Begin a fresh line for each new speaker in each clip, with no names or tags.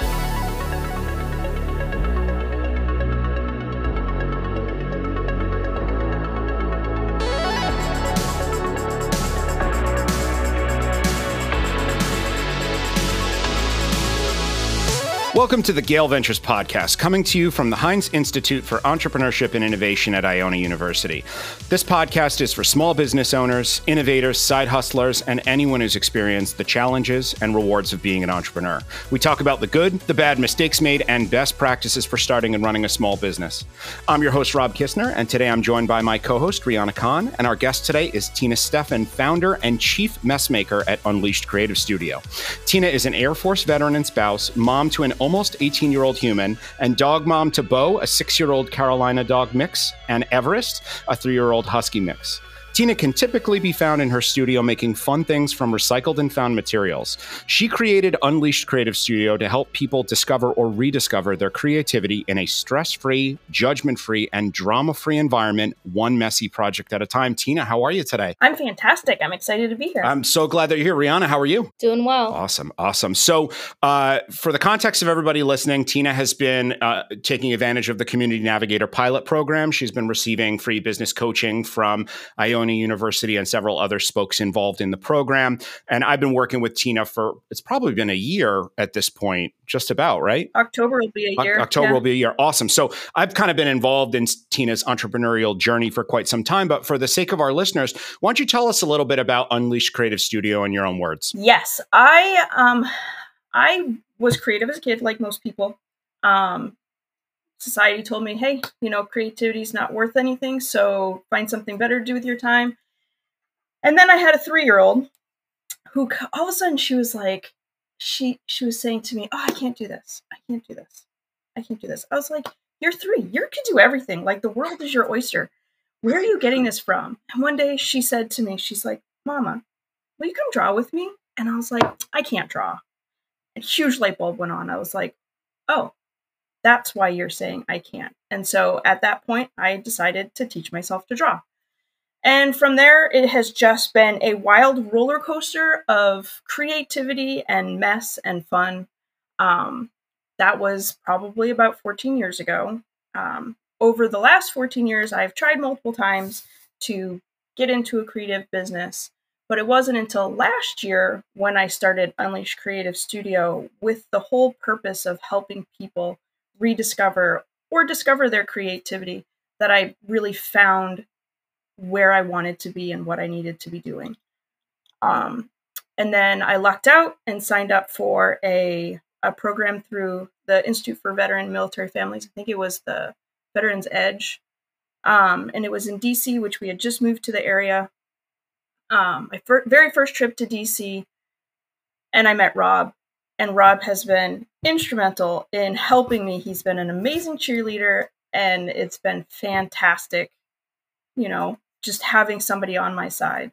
Thank you Welcome to the GaelVentures podcast, coming to you from the Hynes Institute for Entrepreneurship and Innovation at Iona University. This podcast is for small business owners, innovators, side hustlers, and anyone who's experienced the challenges and rewards of being an entrepreneur. We talk about the good, the bad, mistakes made, and best practices for starting and running a small business. I'm your host, Rob Kistner, and today I'm joined by my co host, Rihanna Khan, and our guest today is Tina Steffen, founder and chief messmaker at Unleashed Creative Studio. Tina is an Air Force veteran and spouse, mom to an almost 18 year old human, and dog mom to Bo, a six year old Carolina dog mix, and Everest, a three year old husky mix. Tina can typically be found in her studio making fun things from recycled and found materials. She created Unleashed Creative Studio to help people discover or rediscover their creativity in a stress free, judgment free, and drama free environment, one messy project at a time. Tina, how are you today?
I'm fantastic. I'm excited to be here.
I'm so glad that you're here. Rihanna, how are you?
Doing well.
Awesome. Awesome. So, uh, for the context of everybody listening, Tina has been uh, taking advantage of the Community Navigator pilot program. She's been receiving free business coaching from Iona Iona University and several other spokes involved in the program. And I've been working with Tina for it's probably been a year at this point, just about, right?
October will be a year.
October yeah. will be a year. Awesome. So I've kind of been involved in Tina's entrepreneurial journey for quite some time. But for the sake of our listeners, why don't you tell us a little bit about Unleashed Creative Studio in your own words?
Yes. I um I was creative as a kid, like most people. Um, society told me, hey, you know, creativity is not worth anything, so find something better to do with your time. And then I had a three year old who all of a sudden she was like, she she was saying to me, oh, I can't do this. I can't do this. I can't do this. I was like, you're three. You can do everything. Like the world is your oyster. Where are you getting this from? And one day she said to me, she's like, Mama, will you come draw with me? And I was like, I can't draw. A huge light bulb went on. I was like, oh, that's why you're saying I can't. And so at that point, I decided to teach myself to draw. And from there, it has just been a wild roller coaster of creativity and mess and fun. Um, that was probably about 14 years ago. Um, over the last 14 years, I've tried multiple times to get into a creative business, but it wasn't until last year when I started Unleash Creative Studio with the whole purpose of helping people rediscover or discover their creativity that I really found where I wanted to be and what I needed to be doing. Um, and then I lucked out and signed up for a, a program through the Institute for Veteran Military Families. I think it was the Veterans Edge. Um, and it was in DC, which we had just moved to the area. Um, my fir- very first trip to DC, and I met Rob, and Rob has been instrumental in helping me. He's been an amazing cheerleader, and it's been fantastic, you know, just having somebody on my side.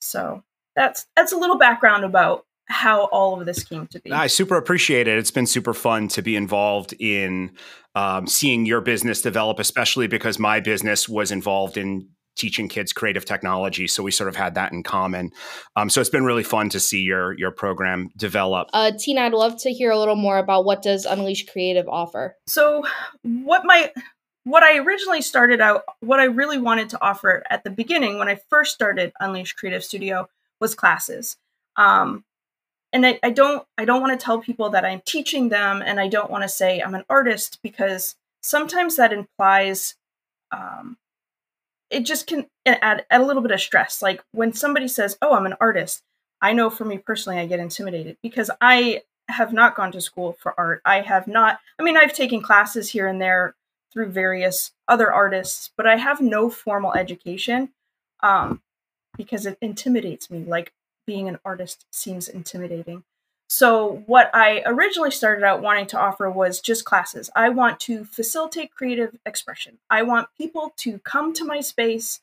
So that's that's a little background about how all of this came to be.
I super appreciate it. It's been super fun to be involved in um, seeing your business develop, especially because my business was involved in teaching kids creative technology. So we sort of had that in common. Um, so it's been really fun to see your your program develop.
Uh, Tina, I'd love to hear a little more about what does Unleash Creative offer.
So what my what I originally started out, what I really wanted to offer at the beginning when I first started Unleash Creative Studio was classes. Um, and I, I don't I don't want to tell people that I'm teaching them, and I don't want to say I'm an artist because sometimes that implies um, it just can add, add a little bit of stress. Like when somebody says, "Oh, I'm an artist," I know for me personally, I get intimidated because I have not gone to school for art. I have not. I mean, I've taken classes here and there through various other artists, but I have no formal education um, because it intimidates me. Like being an artist seems intimidating. So, what I originally started out wanting to offer was just classes. I want to facilitate creative expression. I want people to come to my space,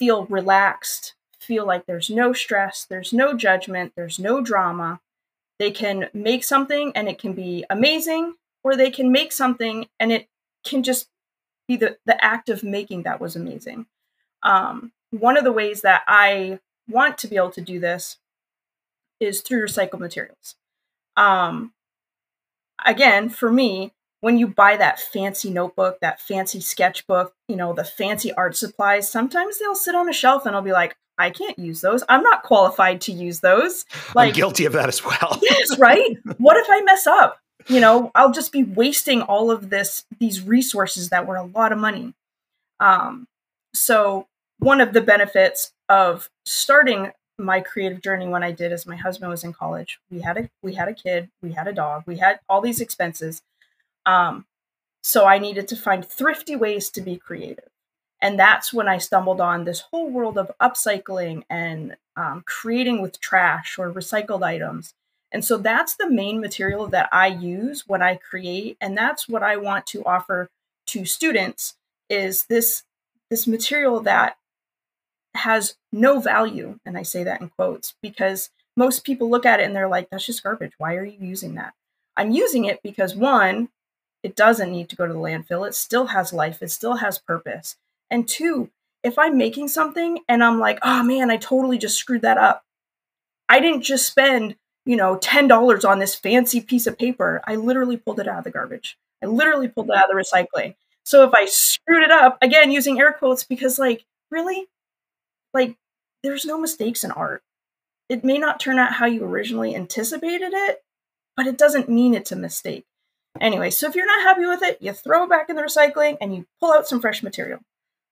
feel relaxed, feel like there's no stress, there's no judgment, there's no drama. They can make something and it can be amazing, or they can make something and it can just be the, the act of making that was amazing. Um, one of the ways that I want to be able to do this is through recycled materials. Um, again, for me, when you buy that fancy notebook, that fancy sketchbook, you know, the fancy art supplies, sometimes they'll sit on a shelf and I'll be like, I can't use those. I'm not qualified to use those.
Like, I'm guilty of that as well.
yes, right? What if I mess up? You know, I'll just be wasting all of this, these resources that were a lot of money. Um, so one of the benefits of starting my creative journey when I did is my husband was in college. We had a we had a kid, we had a dog, we had all these expenses. Um, so I needed to find thrifty ways to be creative. And that's when I stumbled on this whole world of upcycling and um, creating with trash or recycled items. And so that's the main material that I use when I create. And that's what I want to offer to students is this, this material that has no value. And I say that in quotes because most people look at it and they're like, that's just garbage. Why are you using that? I'm using it because one, it doesn't need to go to the landfill. It still has life, it still has purpose. And two, if I'm making something and I'm like, oh man, I totally just screwed that up. I didn't just spend, you know, $10 on this fancy piece of paper. I literally pulled it out of the garbage. I literally pulled it out of the recycling. So if I screwed it up, again, using air quotes, because like, really? Like, there's no mistakes in art. It may not turn out how you originally anticipated it, but it doesn't mean it's a mistake. Anyway, so if you're not happy with it, you throw it back in the recycling and you pull out some fresh material.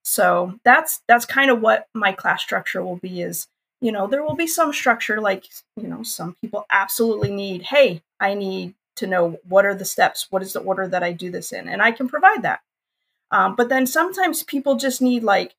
So that's that's kind of what my class structure will be is, you know, there will be some structure like, you know, some people absolutely need, hey, I need to know what are the steps, what is the order that I do this in, and I can provide that. Um, but then sometimes people just need like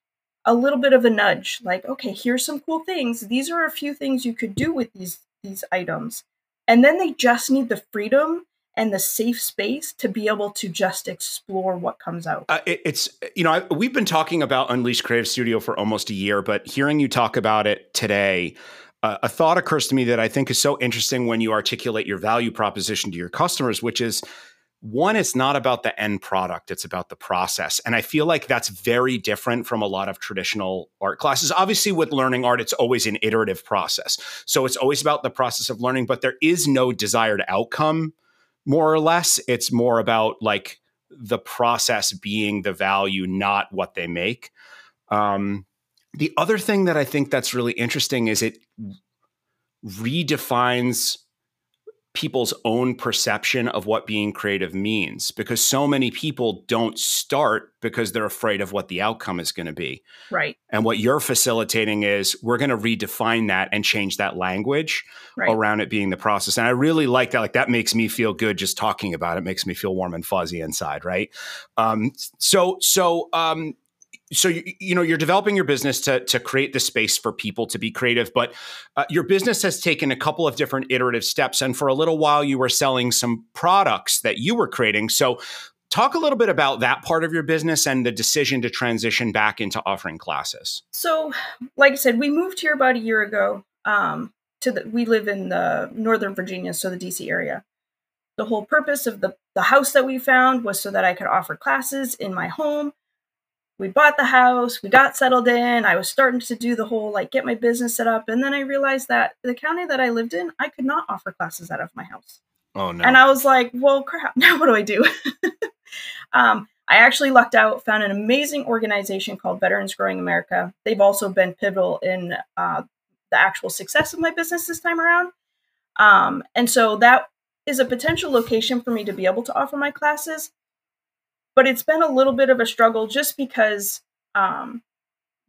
a little bit of a nudge, like, okay, here's some cool things. These are a few things you could do with these these items, and then they just need the freedom and the safe space to be able to just explore what comes out.
Uh, it, it's you know I, we've been talking about Unleash Creative Studio for almost a year, but hearing you talk about it today, uh, a thought occurs to me that I think is so interesting when you articulate your value proposition to your customers, which is one it's not about the end product it's about the process and i feel like that's very different from a lot of traditional art classes obviously with learning art it's always an iterative process so it's always about the process of learning but there is no desired outcome more or less. It's more about like the process being the value, not what they make. Um, the other thing that I think that's really interesting is it redefines people's own perception of what being creative means because so many people don't start because they're afraid of what the outcome is going to be.
Right.
And what you're facilitating is we're going to redefine that and change that language right. around it being the process. And I really like that. Like that makes me feel good just talking about it makes me feel warm and fuzzy inside, right? Um, so so um, so you, you, know you're developing your business to to create the space for people to be creative but uh, your business has taken a couple of different iterative steps and for a little while you were selling some products that you were creating. So talk a little bit about that part of your business and the decision to transition back into offering classes.
So like i said we moved here about a year ago um, to the we live in the northern virginia so the dc area. The whole purpose of the, the house that we found was so that i could offer classes in my home we bought the house, we got settled in. I was starting to do the whole like get my business set up. And then I realized that the county that I lived in, I could not offer classes out of my house.
Oh, no.
And I was like, well, crap, now what do I do? um, I actually lucked out, found an amazing organization called Veterans Growing America. They've also been pivotal in uh, the actual success of my business this time around. Um, and so that is a potential location for me to be able to offer my classes but it's been a little bit of a struggle just because um,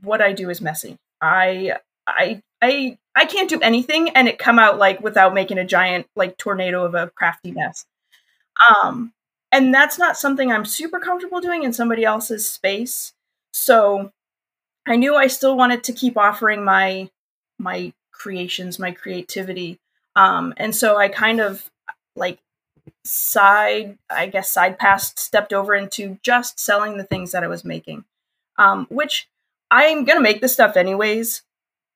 what I do is messy. I I I I can't do anything and it come out like without making a giant like tornado of a crafty mess. Um, and that's not something I'm super comfortable doing in somebody else's space. So I knew I still wanted to keep offering my my creations, my creativity. Um, and so I kind of like side, I guess, side past stepped over into just selling the things that I was making, um, which I'm going to make this stuff anyways,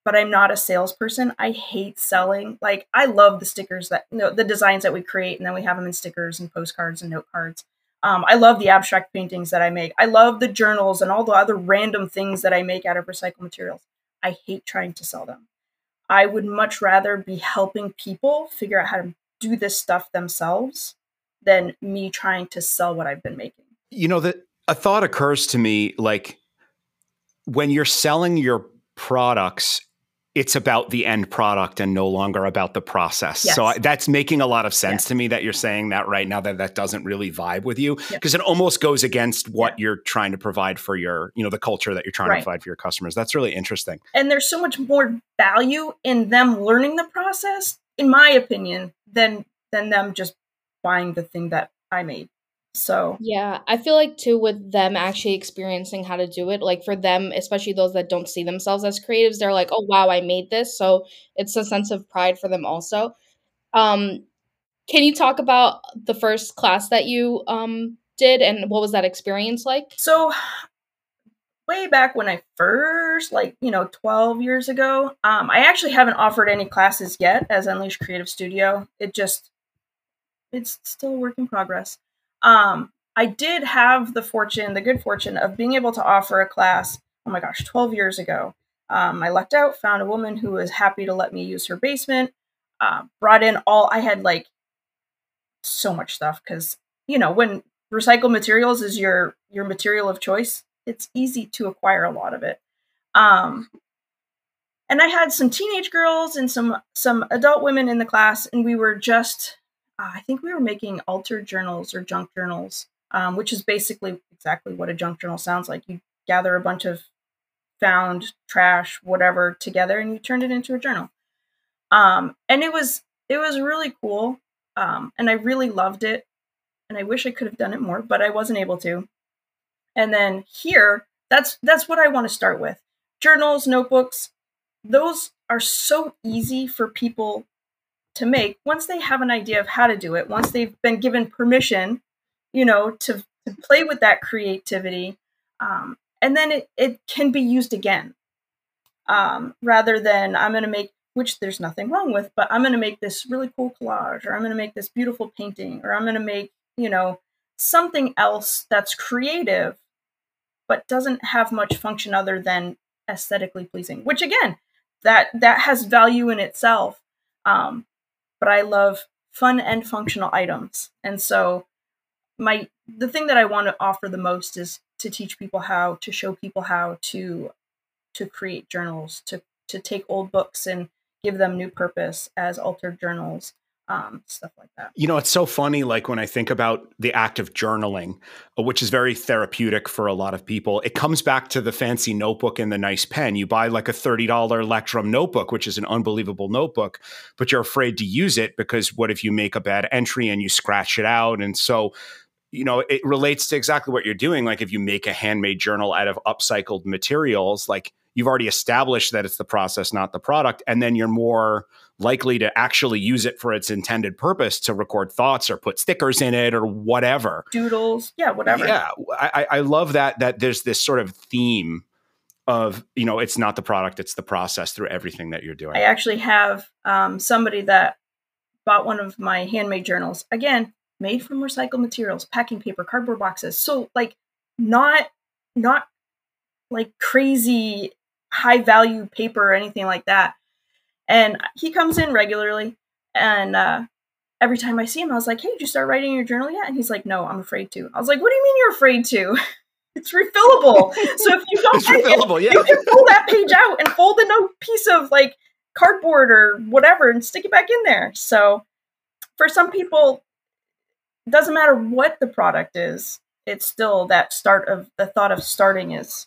but I'm not a salesperson. I hate selling. Like, I love the stickers that, you know, the designs that we create, and then we have them in stickers and postcards and note cards. Um, I love the abstract paintings that I make. I love the journals and all the other random things that I make out of recycled materials. I hate trying to sell them. I would much rather be helping people figure out how to do this stuff themselves than me trying to sell what I've been making.
You know that a thought occurs to me like when you're selling your products it's about the end product and no longer about the process. Yes. So I, that's making a lot of sense yes. to me that you're saying that right now that that doesn't really vibe with you because it almost goes against what you're trying to provide for your, you know, the culture that you're trying right. to provide for your customers. That's really interesting.
And there's so much more value in them learning the process in my opinion than than them just buying the thing that I made. So
yeah, I feel like too with them actually experiencing how to do it, like for them, especially those that don't see themselves as creatives, they're like, "Oh wow, I made this!" So it's a sense of pride for them also. Um, can you talk about the first class that you um did and what was that experience like?
So way back when I first, like, you know, 12 years ago, um, I actually haven't offered any classes yet as Unleash Creative Studio. It just, it's still a work in progress. Um, I did have the fortune, the good fortune of being able to offer a class, oh my gosh, 12 years ago. Um, I lucked out, found a woman who was happy to let me use her basement, uh, brought in all, I had like so much stuff because, you know, when recycled materials is your your material of choice, it's easy to acquire a lot of it. Um, and I had some teenage girls and some some adult women in the class, and we were just uh, I think we were making altered journals or junk journals, um, which is basically exactly what a junk journal sounds like. You gather a bunch of found trash, whatever, together, and you turned it into a journal. Um, and it was it was really cool, um, and I really loved it. And I wish I could have done it more, but I wasn't able to. And then here, that's that's what I want to start with. Journals, notebooks, those are so easy for people to make once they have an idea of how to do it, once they've been given permission, you know, to, to play with that creativity. Um, and then it, it can be used again um, rather than I'm going to make, which there's nothing wrong with, but I'm going to make this really cool collage or I'm going to make this beautiful painting or I'm going to make, you know, something else that's creative but doesn't have much function other than aesthetically pleasing which again that that has value in itself um, but I love fun and functional items. And so my the thing that I want to offer the most is to teach people how to show people how to to create journals, to to take old books and give them new purpose as altered journals, um, stuff like that.
You know, it's so funny. Like when I think about the act of journaling, uh, which is very therapeutic for a lot of people, it comes back to the fancy notebook and the nice pen. You buy like a $30 Leuchtturm notebook, which is an unbelievable notebook, but you're afraid to use it because what if you make a bad entry and you scratch it out? And so, you know, it relates to exactly what you're doing. Like if you make a handmade journal out of upcycled materials, like you've already established that it's the process, not the product. And then you're more likely to actually use it for its intended purpose to record thoughts or put stickers in it or whatever.
Doodles. Yeah, whatever.
Yeah. I, I love that that there's this sort of theme of, you know, it's not the product, it's the process through everything that you're doing.
I actually have um, somebody that bought one of my handmade journals. Again, made from recycled materials, packing paper, cardboard boxes. So like not not like crazy high value paper or anything like that. And he comes in regularly, and uh, every time I see him, I was like, "Hey, did you start writing your journal yet?" And he's like, "No, I'm afraid to." I was like, "What do you mean you're afraid to?" it's refillable. so if you don't,
it's refillable, yeah.
you can pull that page out and fold a note piece of like cardboard or whatever and stick it back in there. So for some people, it doesn't matter what the product is. It's still that start of the thought of starting is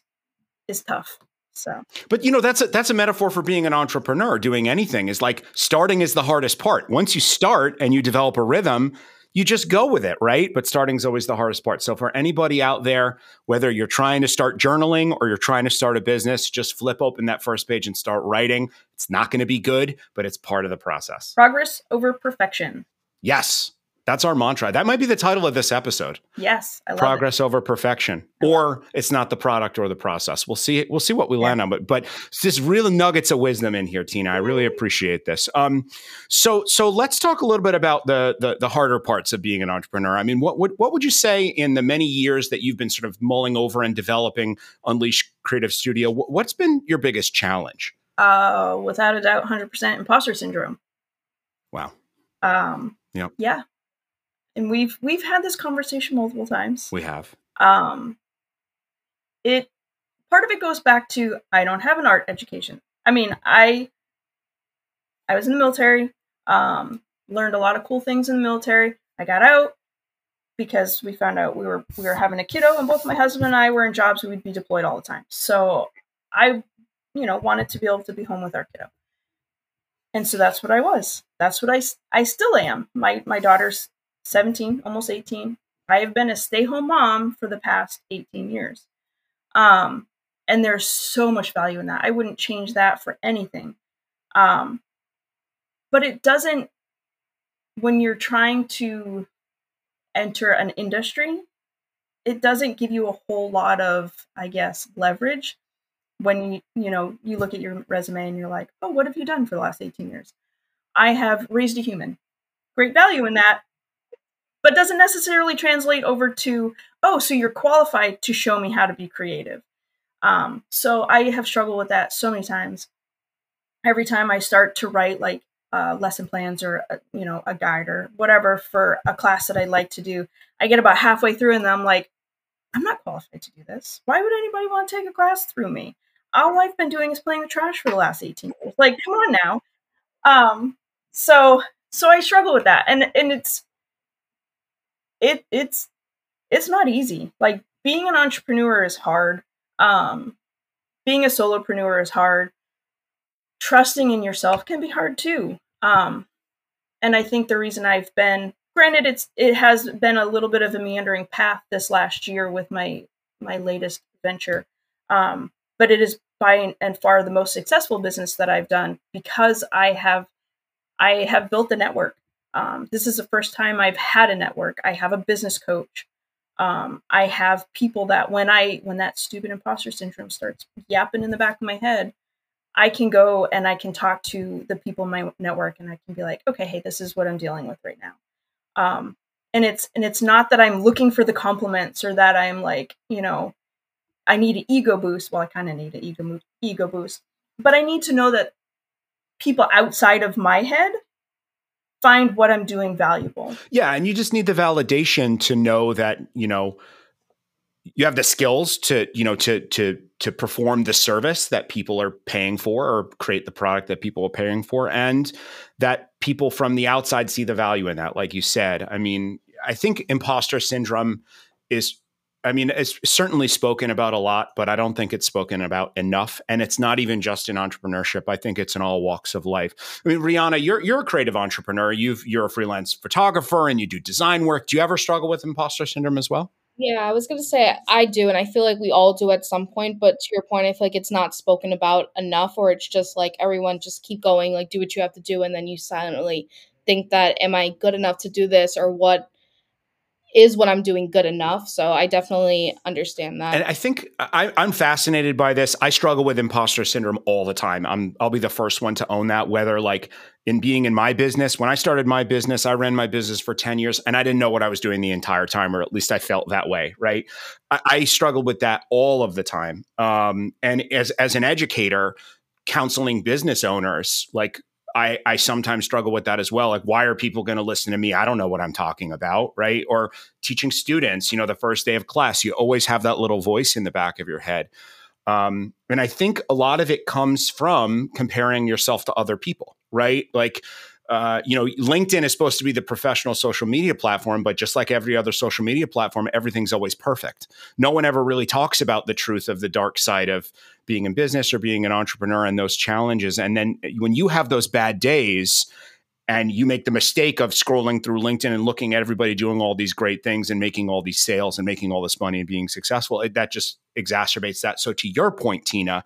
is tough. So,
but you know, that's a, that's a metaphor for being an entrepreneur. Doing anything is like starting is the hardest part. Once you start and you develop a rhythm, you just go with it, right? But starting is always the hardest part. So, for anybody out there, whether you're trying to start journaling or you're trying to start a business, just flip open that first page and start writing. It's not going to be good, but it's part of the process.
Progress over perfection.
Yes. That's our mantra. That might be the title of this episode.
Yes,
progress it. over perfection, or it's not the product or the process. We'll see. We'll see what we yeah. land on. But but just real nuggets of wisdom in here, Tina. I really appreciate this. Um, so so let's talk a little bit about the, the the harder parts of being an entrepreneur. I mean, what what what would you say in the many years that you've been sort of mulling over and developing Unleash Creative Studio? What's been your biggest challenge?
Uh, without a doubt, hundred percent imposter syndrome.
Wow.
Um. Yeah. Yeah and we've we've had this conversation multiple times.
We have.
Um, it part of it goes back to I don't have an art education. I mean, I I was in the military, um, learned a lot of cool things in the military. I got out because we found out we were we were having a kiddo, and both my husband and I were in jobs we'd be deployed all the time. So I, you know, wanted to be able to be home with our kiddo, and so that's what I was. That's what I I still am. My my daughter's seventeen, almost eighteen. I have been a stay home mom for the past eighteen years. Um, and there's so much value in that. I wouldn't change that for anything. Um, but it doesn't when you're trying to enter an industry, it doesn't give you a whole lot of, I guess, leverage when you you know you look at your resume and you're like, oh, what have you done for the last 18 years? I have raised a human. Great value in that, but doesn't necessarily translate over to, oh, so you're qualified to show me how to be creative. Um, so I have struggled with that so many times. Every time I start to write like uh, lesson plans or uh, you know a guide or whatever for a class that I like to do, I get about halfway through and I'm like, I'm not qualified to do this. Why would anybody want to take a class through me? All I've been doing is playing the trash for the last 18 years. Like, come on now. Um, so so I struggle with that, and and it's it it's it's not easy. Like being an entrepreneur is hard. Um, being a solopreneur is hard. Trusting in yourself can be hard too. Um, and I think the reason I've been granted it's it has been a little bit of a meandering path this last year with my my latest venture. Um, but it is by and far the most successful business that I've done because I have I have built the network. Um, this is the first time I've had a network. I have a business coach um, I have people that when I when that stupid imposter syndrome starts yapping in the back of my head, I can go and I can talk to the people in my network and I can be like, okay, hey, this is what I'm dealing with right now. Um, and it's and it's not that I'm looking for the compliments or that I'm like, you know, I need an ego boost. Well, I kind of need an ego ego boost, but I need to know that people outside of my head find what I'm doing valuable.
Yeah, and you just need the validation to know that, you know, you have the skills to, you know, to to to perform the service that people are paying for or create the product that people are paying for and that people from the outside see the value in that like you said. I mean, I think imposter syndrome is I mean, it's certainly spoken about a lot, but I don't think it's spoken about enough. And it's not even just in entrepreneurship. I think it's in all walks of life. I mean, Rihanna, you're you're a creative entrepreneur. You've you're a freelance photographer and you do design work. Do you ever struggle with imposter syndrome as well?
Yeah, I was gonna say I do, and I feel like we all do at some point. But to your point, I feel like it's not spoken about enough, or it's just like everyone just keep going, like do what you have to do, and then you silently think that am I good enough to do this, or what is what I'm doing good enough. So I definitely understand that.
And I think I, am fascinated by this. I struggle with imposter syndrome all the time. I'm I'll be the first one to own that. Whether like in being in my business, when I started my business, I ran my business for 10 years and I didn't know what I was doing the entire time, or at least I felt that way. Right. I, I struggled with that all of the time. Um, and as as an educator, counseling business owners, like I, I sometimes struggle with that as well. Like, why are people going to listen to me? I don't know what I'm talking about, right? Or teaching students, you know, the first day of class, you always have that little voice in the back of your head. Um, and I think a lot of it comes from comparing yourself to other people, right? Like, uh, you know, LinkedIn is supposed to be the professional social media platform, but just like every other social media platform, everything's always perfect. No one ever really talks about the truth of the dark side of being in business or being an entrepreneur and those challenges. And then when you have those bad days, and you make the mistake of scrolling through LinkedIn and looking at everybody doing all these great things and making all these sales and making all this money and being successful, it, that just exacerbates that. So, to your point, Tina,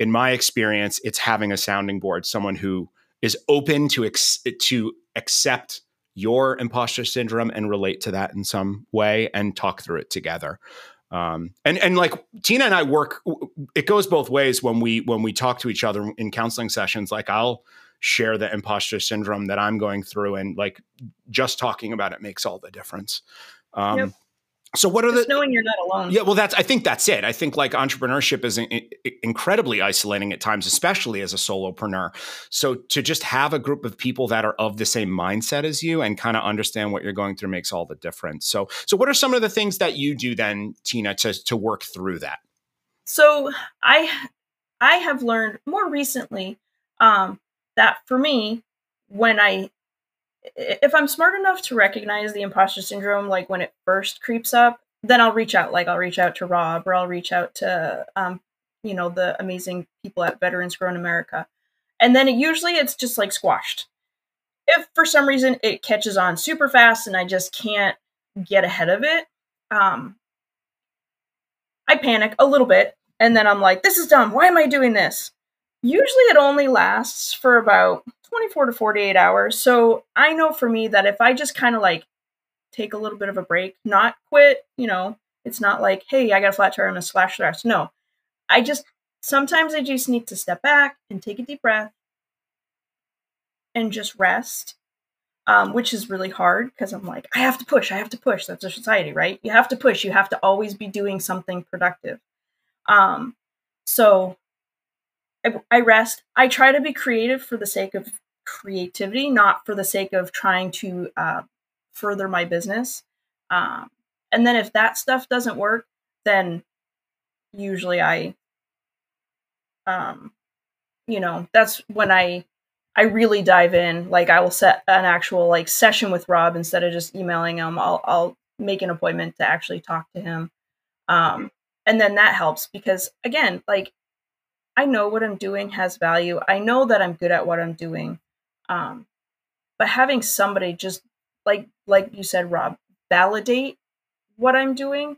in my experience, it's having a sounding board, someone who is open to ex- to accept your imposter syndrome and relate to that in some way and talk through it together. Um, and and like Tina and I work, it goes both ways when we when we talk to each other in counseling sessions. Like I'll share the imposter syndrome that I'm going through, and like just talking about it makes all the difference. Um, yep. So what are
Just
the
knowing you're not alone.
Yeah, well, that's. I think that's it. I think like entrepreneurship is in, in, incredibly isolating at times, especially as a solopreneur. So to just have a group of people that are of the same mindset as you and kind of understand what you're going through makes all the difference. So, so what are some of the things that you do then, Tina, to to work through that?
So I I have learned more recently um, that for me, when I if I'm smart enough to recognize the imposter syndrome, like when it first creeps up, then I'll reach out. Like I'll reach out to Rob or I'll reach out to, um, you know, the amazing people at Veterans Growing America. And then it, usually it's just like squashed. If for some reason it catches on super fast and I just can't get ahead of it, um, I panic a little bit. And then I'm like, this is dumb. Why am I doing this? Usually it only lasts for about 24 to 48 hours. So I know for me that if I just kind of like take a little bit of a break, not quit, you know, it's not like, hey, I got a flat tire, I'm gonna slash the rest. No. I just sometimes I just need to step back and take a deep breath and just rest. Um, which is really hard because I'm like, I have to push, I have to push. That's a society, right? You have to push, you have to always be doing something productive. Um, so I, rest. I try to be creative for the sake of creativity, not for the sake of trying to uh, further my business. Um, and then if that stuff doesn't work, then usually I, um, you know, that's when I I really dive in. Like I will set an actual like session with Rob instead of just emailing him. I'll I'll make an appointment to actually talk to him. Um, and then that helps because again, like I know what I'm doing has value. I know that I'm good at what I'm doing. Um, but having somebody just like like you said, Rob, validate what I'm doing,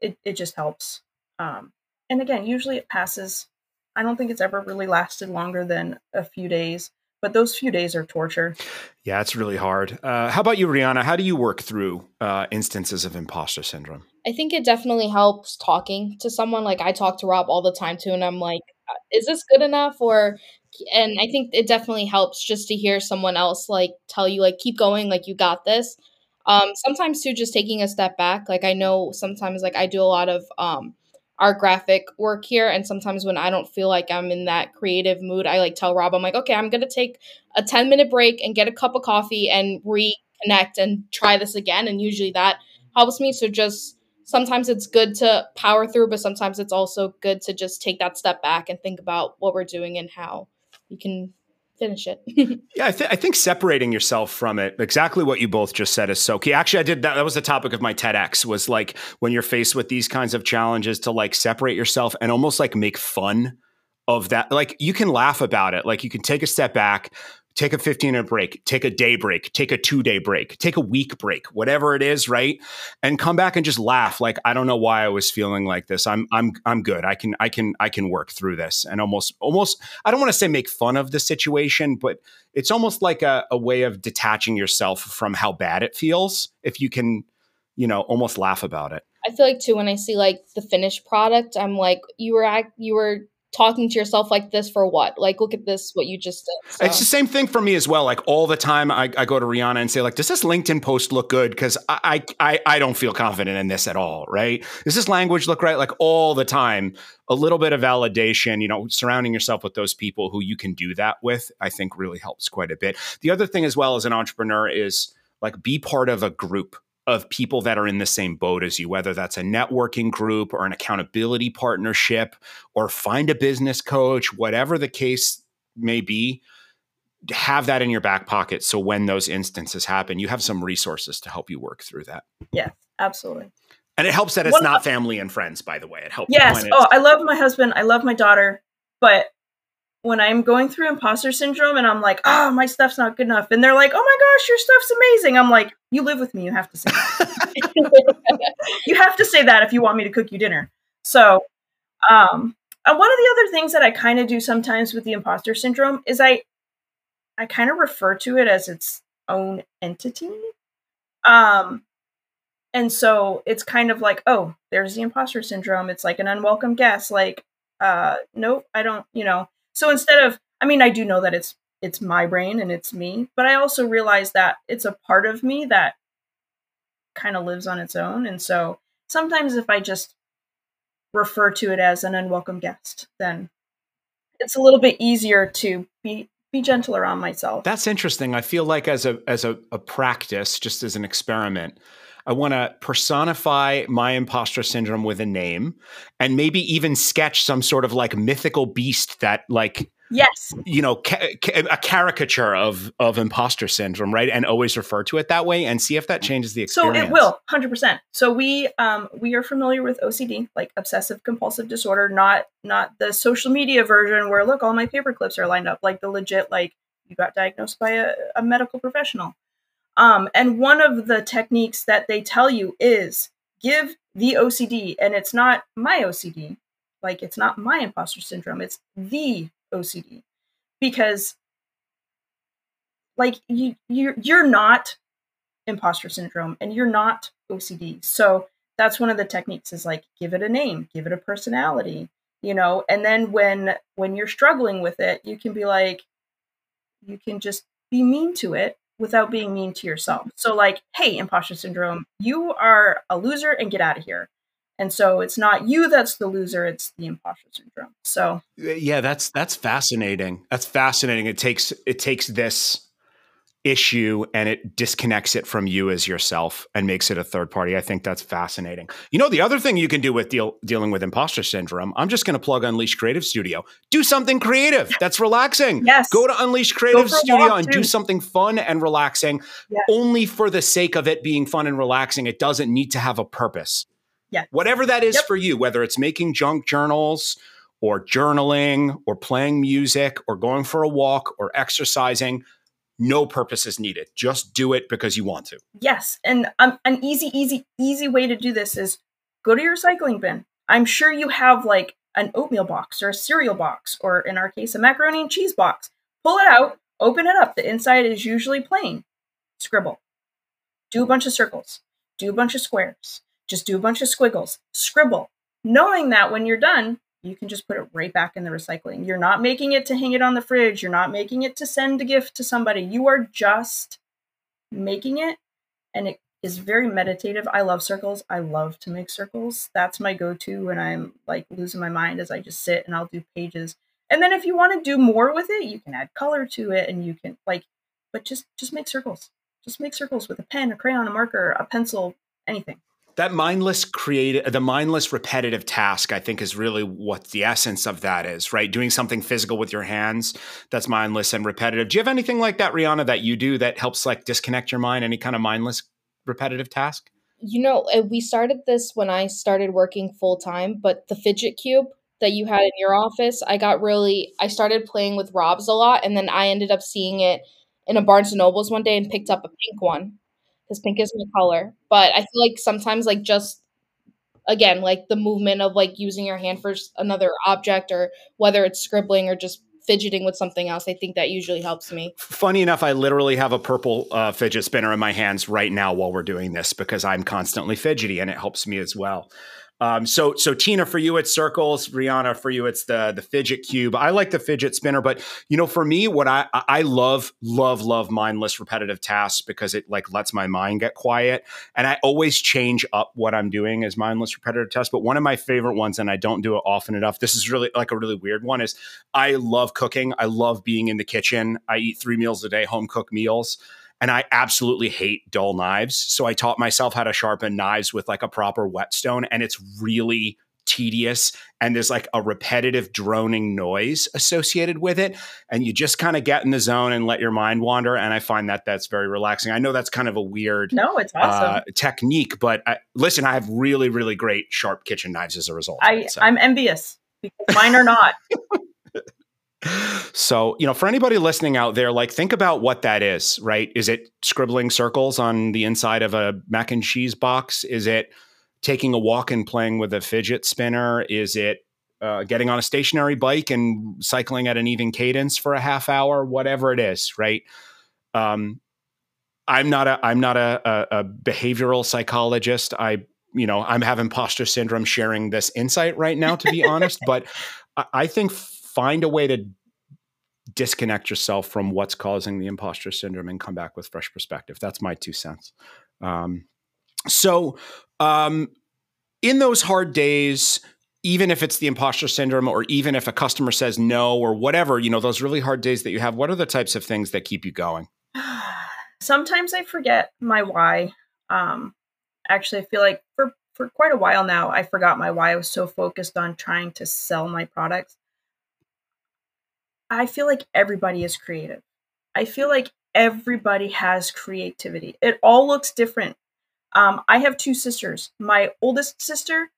it, it just helps. Um, and again, usually it passes. I don't think it's ever really lasted longer than a few days, but those few days are torture.
Yeah, it's really hard. Uh, how about you, Rihanna? How do you work through uh, instances of imposter syndrome?
I think it definitely helps talking to someone. Like I talk to Rob all the time too, and I'm like, is this good enough? Or and I think it definitely helps just to hear someone else like tell you like keep going, like you got this. Um, sometimes too, just taking a step back. Like I know sometimes like I do a lot of um art graphic work here, and sometimes when I don't feel like I'm in that creative mood, I like tell Rob, I'm like, okay, I'm gonna take a 10 minute break and get a cup of coffee and reconnect and try this again. And usually that helps me. So just sometimes it's good to power through, but sometimes it's also good to just take that step back and think about what we're doing and how you can finish it.
yeah, I, th- I, think separating yourself from it, exactly what you both just said, is so key. Actually, I did that. That was the topic of my TEDx. Was like when you're faced with these kinds of challenges, to like separate yourself and almost like make fun of that. Like you can laugh about it. Like you can take a step back, take a 15 minute break, take a day break, take a two day break, take a week break, whatever it is, right? And come back and just laugh. Like, I don't know why I was feeling like this. I'm, I'm, I'm good. I can, I can, I can work through this and almost, almost, I don't want to say make fun of the situation, but it's almost like a, a way of detaching yourself from how bad it feels. If you can, you know, almost laugh about it.
I feel like too, when I see like the finished product, I'm like, you were, you were talking to yourself like this for what? Like, look at this, what you just did.
So. It's the same thing for me as well. Like all the time, I, I go to Rihanna and say, like, does this LinkedIn post look good? Because I, I I don't feel confident in this at all. Right? Does this language look right? Like all the time, a little bit of validation. You know, surrounding yourself with those people who you can do that with, I think, really helps quite a bit. The other thing, as well as an entrepreneur, is like be part of a group of people that are in the same boat as you, whether that's a networking group or an accountability partnership or find a business coach, whatever the case may be, have that in your back pocket. So when those instances happen, you have some resources to help you work through that.
Yeah, absolutely.
And it helps that it's not family and friends, by the way. It helps.
Yes. Oh, I love my husband. I love my daughter. But when I'm going through imposter syndrome and I'm like, oh, my stuff's not good enough. And they're like, oh my gosh, your stuff's amazing. I'm like, you live with me. You have to say that. you have to say that if you want me to cook you dinner. So, um, uh, one of the other things that I kind of do sometimes with the imposter syndrome is I, I kind of refer to it as its own entity. Um, and so it's kind of like, oh, there's the imposter syndrome. It's like an unwelcome guest. Like, uh, nope, I don't, you know, so instead of, I mean, I do know that it's it's my brain and it's me, but I also realize that it's a part of me that kind of lives on its own. And so sometimes if I just refer to it as an unwelcome guest, then it's a little bit easier to be be gentle around myself.
That's interesting. I feel like as a as a, a practice, just as an experiment, I want to personify my imposter syndrome with a name and maybe even sketch some sort of like mythical beast that like
Yes.
You know, ca- ca- a caricature of of imposter syndrome, right? And always refer to it that way, and see if that changes the experience.
So it will, hundred percent. So we um we are familiar with OCD, like obsessive compulsive disorder, not not the social media version where look, all my paper clips are lined up, like the legit, like you got diagnosed by a, a medical professional. Um, and one of the techniques that they tell you is give the OCD, and it's not my OCD, like it's not my imposter syndrome, it's the OCD because like you you're you're not imposter syndrome and you're not OCD. So that's one of the techniques is like give it a name, give it a personality, you know, and then when when you're struggling with it, you can be like you can just be mean to it without being mean to yourself. So like, hey, imposter syndrome, you are a loser and get out of here. And so it's not you that's the loser, it's the imposter syndrome. So
yeah, that's that's fascinating. That's fascinating. It takes it takes this issue and it disconnects it from you as yourself and makes it a third party. I think that's fascinating. You know, the other thing you can do with deal, dealing with imposter syndrome, I'm just going to plug Unleash Creative Studio. Do something creative that's relaxing.
Yes.
Go to Unleash Creative Studio and do something fun and relaxing yes. only for the sake of it being fun and relaxing. It doesn't need to have a purpose.
Yeah.
Whatever that is yep. for you, whether it's making junk journals or journaling or playing music or going for a walk or exercising, no purpose is needed. Just do it because you want to.
Yes. And um, an easy, easy, easy way to do this is go to your recycling bin. I'm sure you have like an oatmeal box or a cereal box, or in our case, a macaroni and cheese box. Pull it out, open it up. The inside is usually plain. Scribble. Do a bunch of circles. Do a bunch of squares just do a bunch of squiggles, scribble, knowing that when you're done, you can just put it right back in the recycling. You're not making it to hang it on the fridge. You're not making it to send a gift to somebody. You are just making it, and it is very meditative. I love circles. I love to make circles. That's my go to when I'm like losing my mind, as I just sit and I'll do pages. And then if you want to do more with it, you can add color to it and you can like, but just just make circles. Just make circles with a pen, a crayon, a marker, a pencil, anything
that mindless creative the mindless repetitive task i think is really what the essence of that is right? Doing something physical with your hands that's mindless and repetitive. Do you have anything like that rihanna that you do that helps like disconnect your mind any kind of mindless repetitive task?
You know uh, we started this when i started working full time but the fidget cube that you had in your office i got really i started playing with robs a lot and then i ended up seeing it in a barnes and nobles one day and picked up a pink one because pink is my color. But I feel like sometimes like just again like the movement of like using your hand for another object or whether it's scribbling or just fidgeting with something else. I think that usually helps me.
Funny enough, I literally have a purple uh, fidget spinner in my hands right now while we're doing this because I'm constantly fidgety and it helps me as well. Um, so so Tina, for you it's circles. Rihanna, for you it's the the fidget cube. I like the fidget spinner, but you know, for me, what I I love love love mindless repetitive tasks because it like lets my mind get quiet, and I always change up what I'm doing as mindless repetitive tasks. But one of my favorite ones, and I don't do it often enough. This is really like a really weird one. Is I love cooking. I love being in the kitchen. I eat three meals a day, home cooked meals and I absolutely hate dull knives. So I taught myself how to sharpen knives with like a proper whetstone, and it's really tedious and there's like a repetitive droning noise associated with it and you just kind of get in the zone and let your mind wander and i find that that's very relaxing i know that's kind of a weird
no it's awesome uh,
technique but I, listen i have really really great sharp kitchen knives as a result
I, so. i'm envious because mine are not
So, you know, for anybody listening out there, like think about what that is, right? Is it scribbling circles on the inside of a mac and cheese box? Is it taking a walk and playing with a fidget spinner? Is it uh, getting on a stationary bike and cycling at an even cadence for a half hour? Whatever it is, right? Um, I'm not a I'm not a, a, a behavioral psychologist. I you know I'm having imposter syndrome sharing this insight right now, to be honest. But I, I think find a way to disconnect yourself from what's causing the imposter syndrome and come back with fresh perspective. That's my two cents. Um, so, um, in those hard days, even if it's the imposter syndrome or even if a customer says no or whatever, you know, those really hard days that you have, what are the types of things that keep you going?
Sometimes I forget my why. Um, actually, I feel like for, for quite a while now, I forgot my why. I was so focused on trying to sell my products. I feel like everybody is creative. I feel like everybody has creativity. It all looks different. Um, I have two sisters. My oldest sister,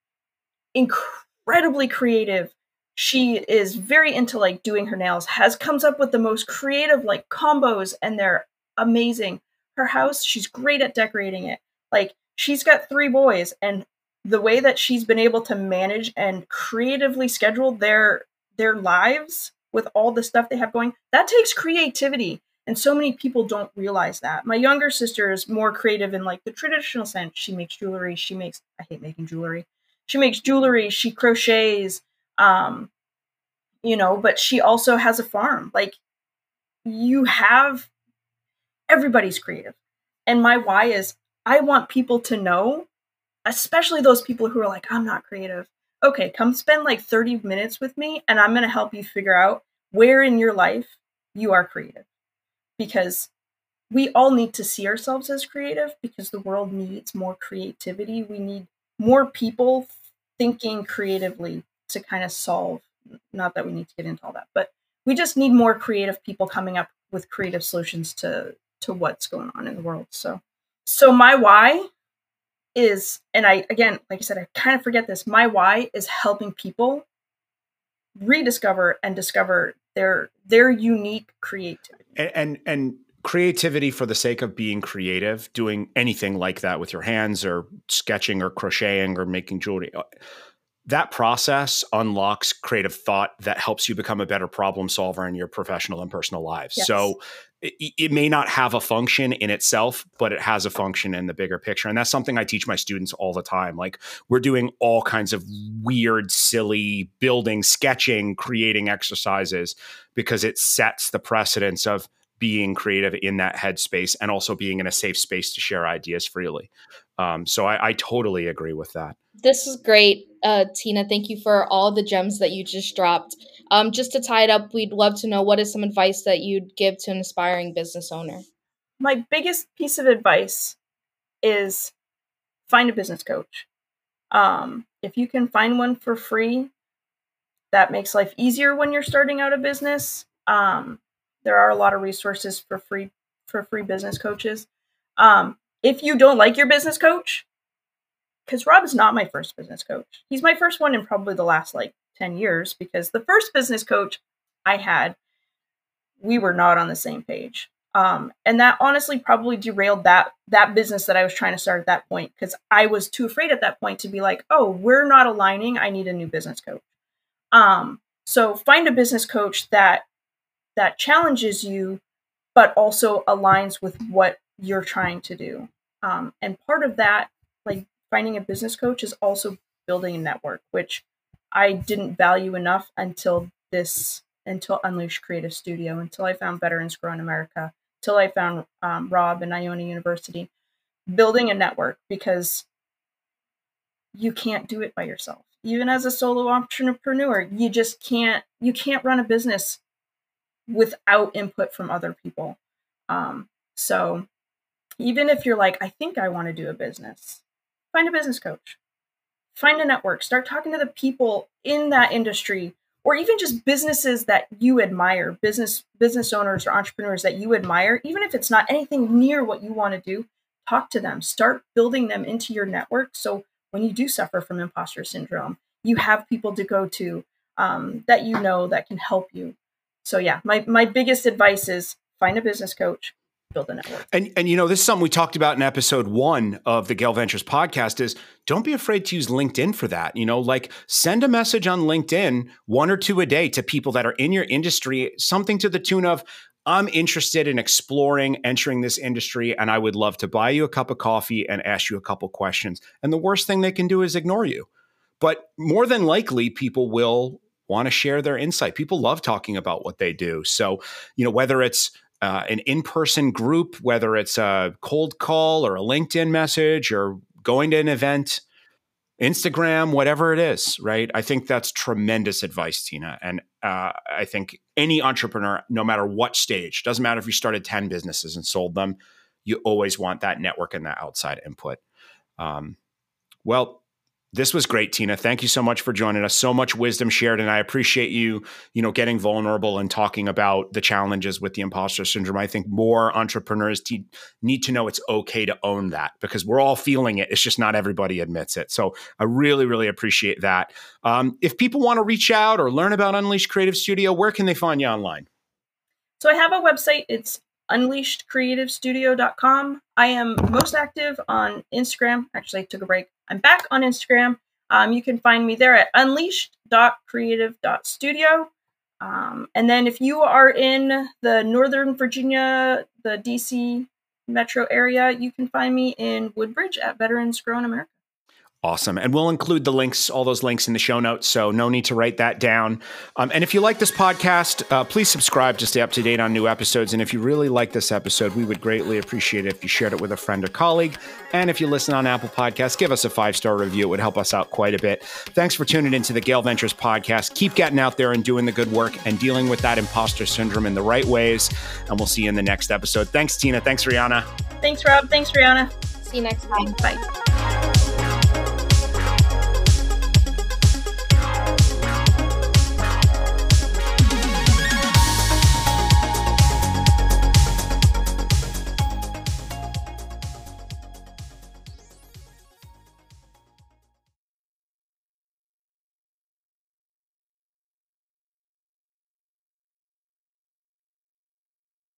incredibly creative. She is very into like doing her nails, has comes up with the most creative like combos, and they're amazing. Her house, she's great at decorating it. Like she's got three boys, and the way that she's been able to manage and creatively schedule their their lives with all the stuff they have going, that takes creativity. And so many people don't realize that. My younger sister is more creative in like the traditional sense. She makes jewelry. She makes, I hate making jewelry. She makes jewelry. She crochets. Um, you know, but she also has a farm. Like you have, everybody's creative. And my why is I want people to know, especially those people who are like, I'm not creative. Okay, come spend like 30 minutes with me and I'm going to help you figure out where in your life you are creative because we all need to see ourselves as creative because the world needs more creativity. We need more people thinking creatively to kind of solve, not that we need to get into all that, but we just need more creative people coming up with creative solutions to to what's going on in the world. So so my why is and I again, like I said, I kind of forget this. My why is helping people rediscover and discover their their unique creativity.
And, and and, creativity for the sake of being creative, doing anything like that with your hands or sketching or crocheting or making jewelry. Uh, that process unlocks creative thought that helps you become a better problem solver in your professional and personal lives. Yes. So it, it, may not have a function in itself, but it has a function in the bigger picture. And that's something I teach my students all the time. Like we're doing all kinds of weird, silly building, sketching, creating exercises because it sets the precedence of being creative in that headspace and also being in a safe space to share ideas freely. Um, so I, I totally agree with that.
This is great, uh, Tina. Thank you for all the gems that you just dropped. Um, just to tie it up, we'd love to know what is some advice that you'd give to an aspiring business owner.
My biggest piece of advice is find a business coach. Um, if you can find one for free, that makes life easier when you're starting out a business. Um, there are a lot of resources for free for free business coaches. Um, if you don't like your business coach, because Rob is not my first business coach, he's my first one and probably the last like 10 years because the first business coach I had, we were not on the same page. Um, and that honestly probably derailed that that business that I was trying to start at that point because I was too afraid at that point to be like, oh, we're not aligning. I need a new business coach. Um, so find a business coach that that challenges you, but also aligns with what you're trying to do. Um, and part of that, like finding a business coach, is also building a network, which I didn't value enough until this until Unleashed Creative Studio, until I found Veterans Growing America, until I found um, Rob and Iona University, building a network because you can't do it by yourself. Even as a solo entrepreneur, you just can't you can't run a business without input from other people. Um, so even if you're like, I think I want to do a business, find a business coach find a network, start talking to the people in that industry or even just businesses that you admire, business business owners or entrepreneurs that you admire, even if it's not anything near what you want to do, talk to them, start building them into your network so when you do suffer from imposter syndrome, you have people to go to um, that you know that can help you. So yeah, my my biggest advice is find a business coach, build a network.
And and you know, this is something we talked about in episode one of the GaelVentures podcast is don't be afraid to use LinkedIn for that. You know, like send a message on LinkedIn, one or two a day to people that are in your industry, something to the tune of, I'm interested in exploring entering this industry and I would love to buy you a cup of coffee and ask you a couple questions. And the worst thing they can do is ignore you. But more than likely, people will want to share their insight. People love talking about what they do. So, you know, whether it's uh, an in-person group, whether it's a cold call or a LinkedIn message or going to an event, Instagram, whatever it is, right? I think that's tremendous advice, Tina. And uh, I think any entrepreneur, no matter what stage, doesn't matter if you started 10 businesses and sold them, you always want that network and that outside input. Um, well, this was great, Tina. Thank you so much for joining us. So much wisdom shared, and I appreciate you, you know, getting vulnerable and talking about the challenges with the imposter syndrome. I think more entrepreneurs te- need to know it's okay to own that because we're all feeling it. It's just not everybody admits it. So I really, really appreciate that. Um, if people want to reach out or learn about Unleashed Creative Studio, where can they find you online?
So I have a website. It's unleashedcreativestudio.com. I am most active on Instagram. Actually, I took a break. I'm back on Instagram. Um, you can find me there at unleashed.creative.studio. Um, and then if you are in the Northern Virginia, the DC metro area, you can find me in Woodbridge at Veterans Growing America.
Awesome. And we'll include the links, all those links in the show notes. So no need to write that down. Um, and if you like this podcast, uh, please subscribe to stay up to date on new episodes. And if you really like this episode, we would greatly appreciate it if you shared it with a friend or colleague. And if you listen on Apple Podcasts, give us a five star review. It would help us out quite a bit. Thanks for tuning into the GaelVentures podcast. Keep getting out there and doing the good work and dealing with that imposter syndrome in the right ways. And we'll see you in the next episode. Thanks, Tina. Thanks, Rihanna.
Thanks, Rob. Thanks, Rihanna.
See you next time.
Bye.